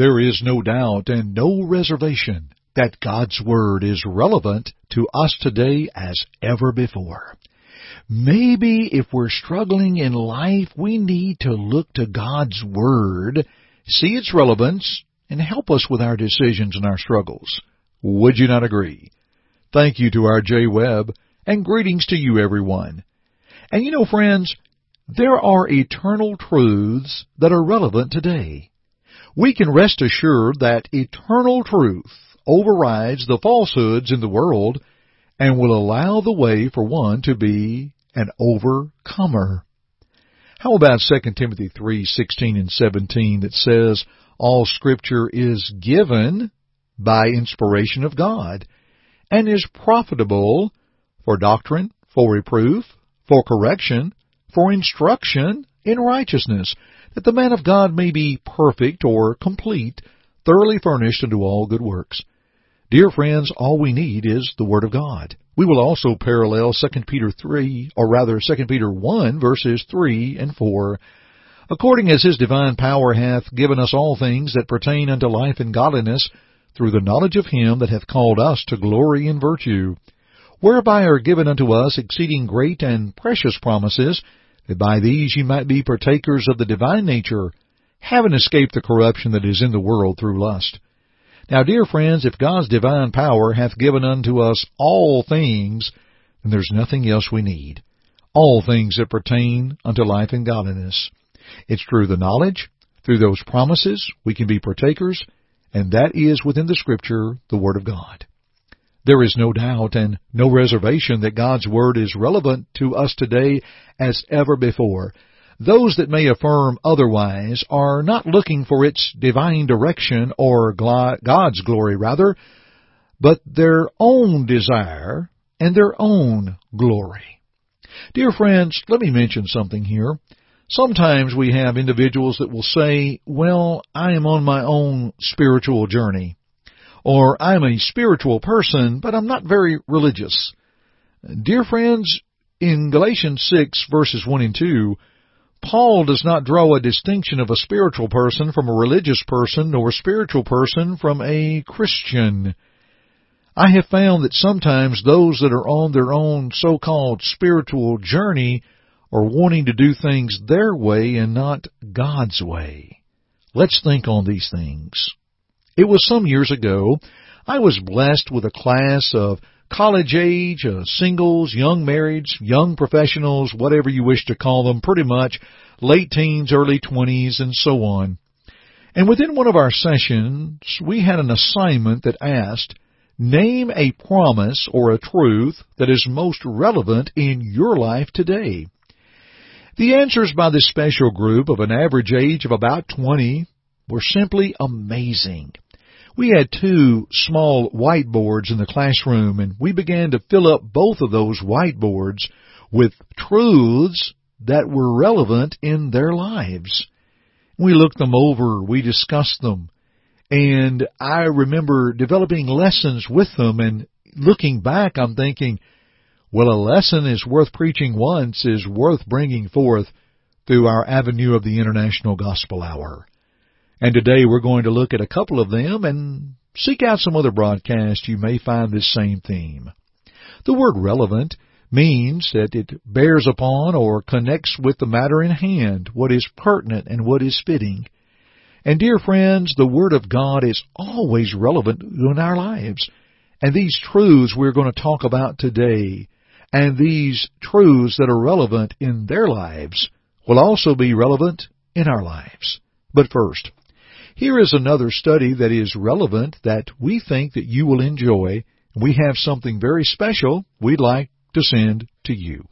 There is no doubt and no reservation that God's Word is relevant to us today as ever before. Maybe if we're struggling in life, we need to look to God's Word, see its relevance, and help us with our decisions and our struggles. Would you not agree? Thank you to our Jay Webb, and greetings to you everyone. And you know, friends, there are eternal truths that are relevant today. We can rest assured that eternal truth overrides the falsehoods in the world and will allow the way for one to be an overcomer. How about 2 Timothy 3:16 and 17 that says all scripture is given by inspiration of God and is profitable for doctrine, for reproof, for correction, for instruction in righteousness, that the man of God may be perfect or complete, thoroughly furnished unto all good works. Dear friends, all we need is the Word of God. We will also parallel 2 Peter 3, or rather 2 Peter 1, verses 3 and 4. According as his divine power hath given us all things that pertain unto life and godliness, through the knowledge of him that hath called us to glory and virtue, whereby are given unto us exceeding great and precious promises, that by these ye might be partakers of the divine nature, having escaped the corruption that is in the world through lust. Now, dear friends, if God's divine power hath given unto us all things, then there's nothing else we need. All things that pertain unto life and godliness. It's through the knowledge, through those promises, we can be partakers, and that is within the Scripture, the Word of God. There is no doubt and no reservation that God's Word is relevant to us today as ever before. Those that may affirm otherwise are not looking for its divine direction or God's glory rather, but their own desire and their own glory. Dear friends, let me mention something here. Sometimes we have individuals that will say, well, I am on my own spiritual journey. Or I'm a spiritual person, but I'm not very religious. Dear friends, in Galatians 6 verses 1 and 2, Paul does not draw a distinction of a spiritual person from a religious person nor a spiritual person from a Christian. I have found that sometimes those that are on their own so-called spiritual journey are wanting to do things their way and not God's way. Let's think on these things. It was some years ago. I was blessed with a class of college age, uh, singles, young marrieds, young professionals, whatever you wish to call them, pretty much late teens, early 20s, and so on. And within one of our sessions, we had an assignment that asked, name a promise or a truth that is most relevant in your life today. The answers by this special group of an average age of about 20 were simply amazing. We had two small whiteboards in the classroom and we began to fill up both of those whiteboards with truths that were relevant in their lives. We looked them over, we discussed them, and I remember developing lessons with them and looking back I'm thinking, well a lesson is worth preaching once is worth bringing forth through our avenue of the International Gospel Hour. And today we're going to look at a couple of them and seek out some other broadcasts you may find this same theme. The word relevant means that it bears upon or connects with the matter in hand, what is pertinent and what is fitting. And dear friends, the Word of God is always relevant in our lives. And these truths we're going to talk about today, and these truths that are relevant in their lives, will also be relevant in our lives. But first, here is another study that is relevant that we think that you will enjoy. We have something very special we'd like to send to you.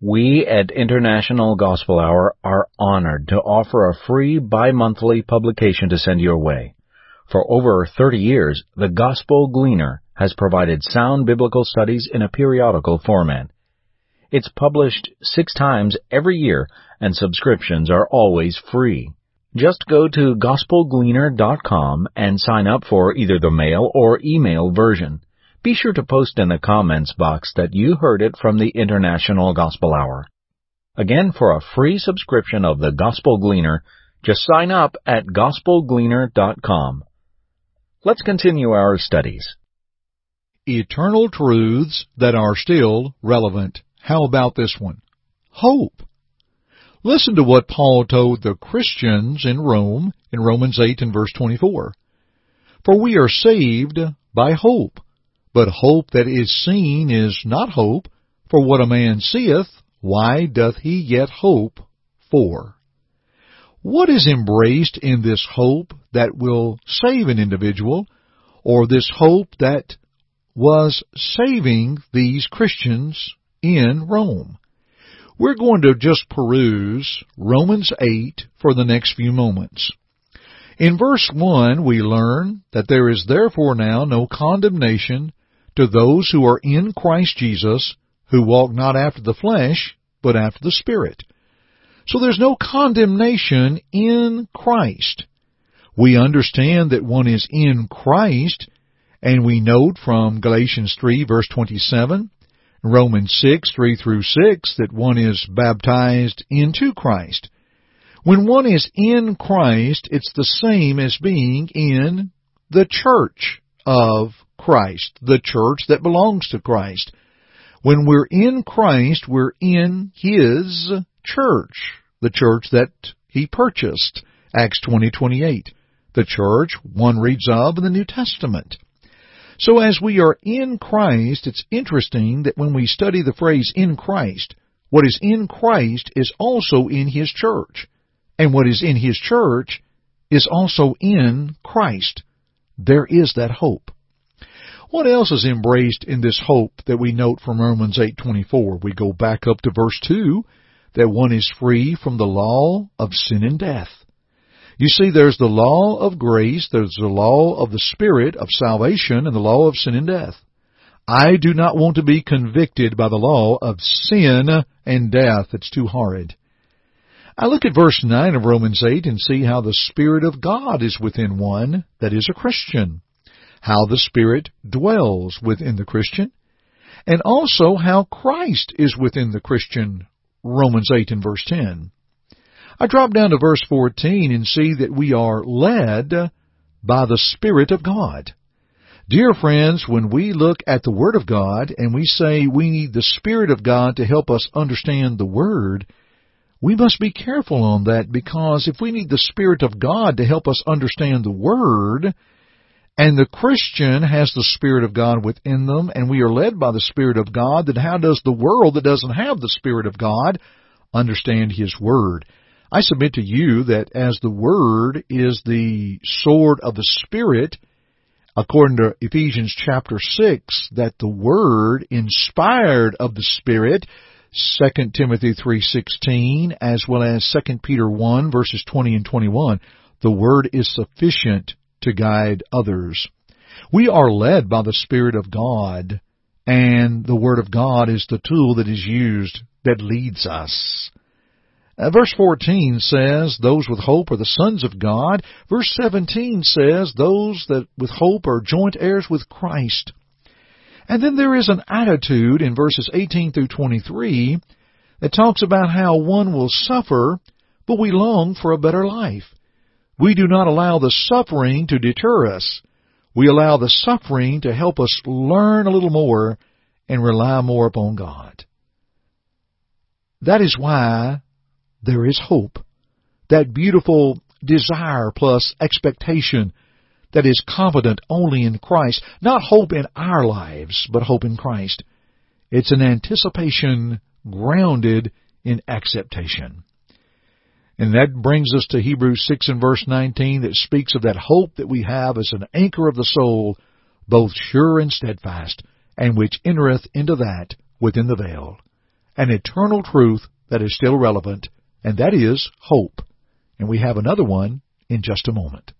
We at International Gospel Hour are honored to offer a free bi-monthly publication to send your way. For over 30 years, the Gospel Gleaner has provided sound biblical studies in a periodical format. It's published six times every year, and subscriptions are always free. Just go to gospelgleaner.com and sign up for either the mail or email version. Be sure to post in the comments box that you heard it from the International Gospel Hour. Again, for a free subscription of the Gospel Gleaner, just sign up at gospelgleaner.com. Let's continue our studies. Eternal truths that are still relevant. How about this one? Hope. Listen to what Paul told the Christians in Rome in Romans 8 and verse 24. For we are saved by hope, but hope that is seen is not hope, for what a man seeth, why doth he yet hope for? What is embraced in this hope that will save an individual, or this hope that was saving these Christians in Rome? We're going to just peruse Romans 8 for the next few moments. In verse 1, we learn that there is therefore now no condemnation to those who are in Christ Jesus, who walk not after the flesh, but after the Spirit. So there's no condemnation in Christ. We understand that one is in Christ, and we note from Galatians 3 verse 27, Romans 6 3 through 6 that one is baptized into Christ. When one is in Christ, it's the same as being in the church of Christ, the church that belongs to Christ. When we're in Christ, we're in His church the church that he purchased. Acts 20:28. The church one reads of in the New Testament. So as we are in Christ, it's interesting that when we study the phrase in Christ, what is in Christ is also in his church. And what is in his church is also in Christ. There is that hope. What else is embraced in this hope that we note from Romans 8:24? We go back up to verse 2 that one is free from the law of sin and death. You see, there's the law of grace, there's the law of the Spirit of salvation, and the law of sin and death. I do not want to be convicted by the law of sin and death. It's too horrid. I look at verse 9 of Romans 8 and see how the Spirit of God is within one that is a Christian, how the Spirit dwells within the Christian, and also how Christ is within the Christian Romans 8 and verse 10. I drop down to verse 14 and see that we are led by the Spirit of God. Dear friends, when we look at the Word of God and we say we need the Spirit of God to help us understand the Word, we must be careful on that because if we need the Spirit of God to help us understand the Word, and the Christian has the Spirit of God within them, and we are led by the Spirit of God, then how does the world that doesn't have the Spirit of God understand His Word? I submit to you that as the Word is the sword of the Spirit, according to Ephesians chapter 6, that the Word, inspired of the Spirit, 2 Timothy 3.16, as well as 2 Peter 1, verses 20 and 21, the Word is sufficient to guide others. We are led by the Spirit of God, and the Word of God is the tool that is used that leads us. Uh, verse 14 says, Those with hope are the sons of God. Verse 17 says, Those that with hope are joint heirs with Christ. And then there is an attitude in verses 18 through 23 that talks about how one will suffer, but we long for a better life. We do not allow the suffering to deter us. We allow the suffering to help us learn a little more and rely more upon God. That is why there is hope. That beautiful desire plus expectation that is confident only in Christ. Not hope in our lives, but hope in Christ. It's an anticipation grounded in acceptation. And that brings us to Hebrews 6 and verse 19 that speaks of that hope that we have as an anchor of the soul, both sure and steadfast, and which entereth into that within the veil. An eternal truth that is still relevant, and that is hope. And we have another one in just a moment.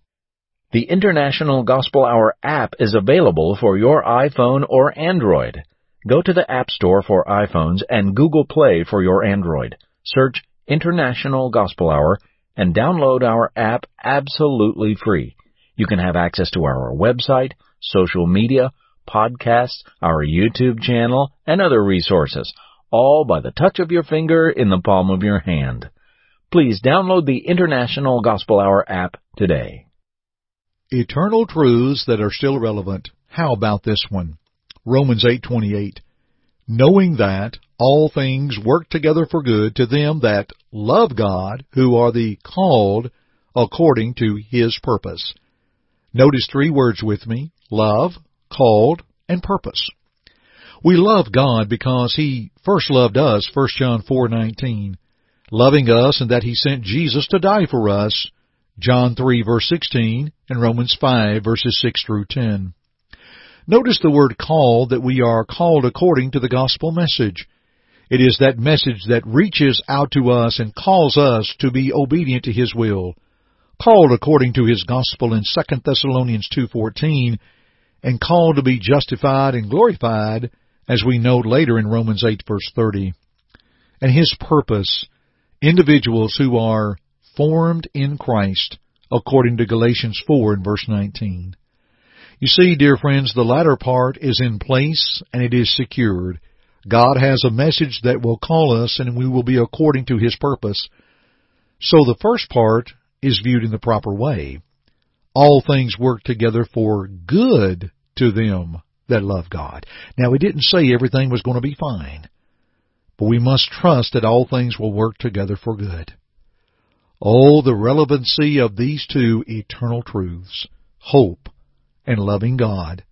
The International Gospel Hour app is available for your iPhone or Android. Go to the App Store for iPhones and Google Play for your Android. Search International Gospel Hour and download our app absolutely free. You can have access to our website, social media, podcasts, our YouTube channel, and other resources, all by the touch of your finger in the palm of your hand. Please download the International Gospel Hour app today. Eternal truths that are still relevant. How about this one? Romans 8:28. Knowing that all things work together for good to them that love God, who are the called according to his purpose. Notice three words with me: love, called, and purpose. We love God because he first loved us, 1 John 4:19, loving us and that he sent Jesus to die for us John 3 verse 16 and Romans 5 verses 6 through 10. Notice the word called that we are called according to the gospel message. It is that message that reaches out to us and calls us to be obedient to His will. Called according to His gospel in 2 Thessalonians 2.14 and called to be justified and glorified as we note later in Romans 8 verse 30. And His purpose, individuals who are formed in Christ, according to Galatians 4 and verse 19. You see, dear friends, the latter part is in place and it is secured. God has a message that will call us and we will be according to His purpose. So the first part is viewed in the proper way. All things work together for good to them that love God. Now, we didn't say everything was going to be fine, but we must trust that all things will work together for good. Oh, the relevancy of these two eternal truths, hope and loving God,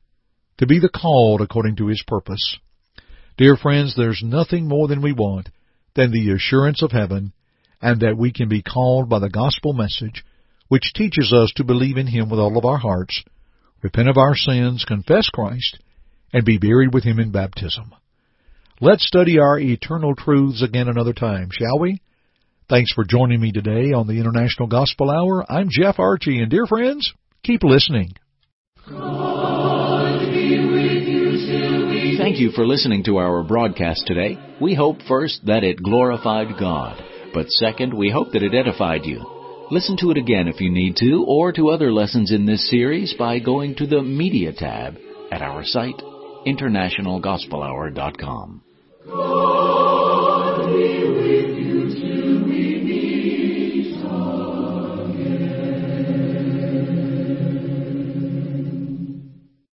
to be the called according to His purpose. Dear friends, there's nothing more than we want than the assurance of heaven and that we can be called by the gospel message which teaches us to believe in Him with all of our hearts, repent of our sins, confess Christ, and be buried with Him in baptism. Let's study our eternal truths again another time, shall we? Thanks for joining me today on the International Gospel Hour. I'm Jeff Archie, and dear friends, keep listening. Thank you for listening to our broadcast today. We hope first that it glorified God, but second, we hope that it edified you. Listen to it again if you need to, or to other lessons in this series by going to the Media tab at our site, internationalgospelhour.com.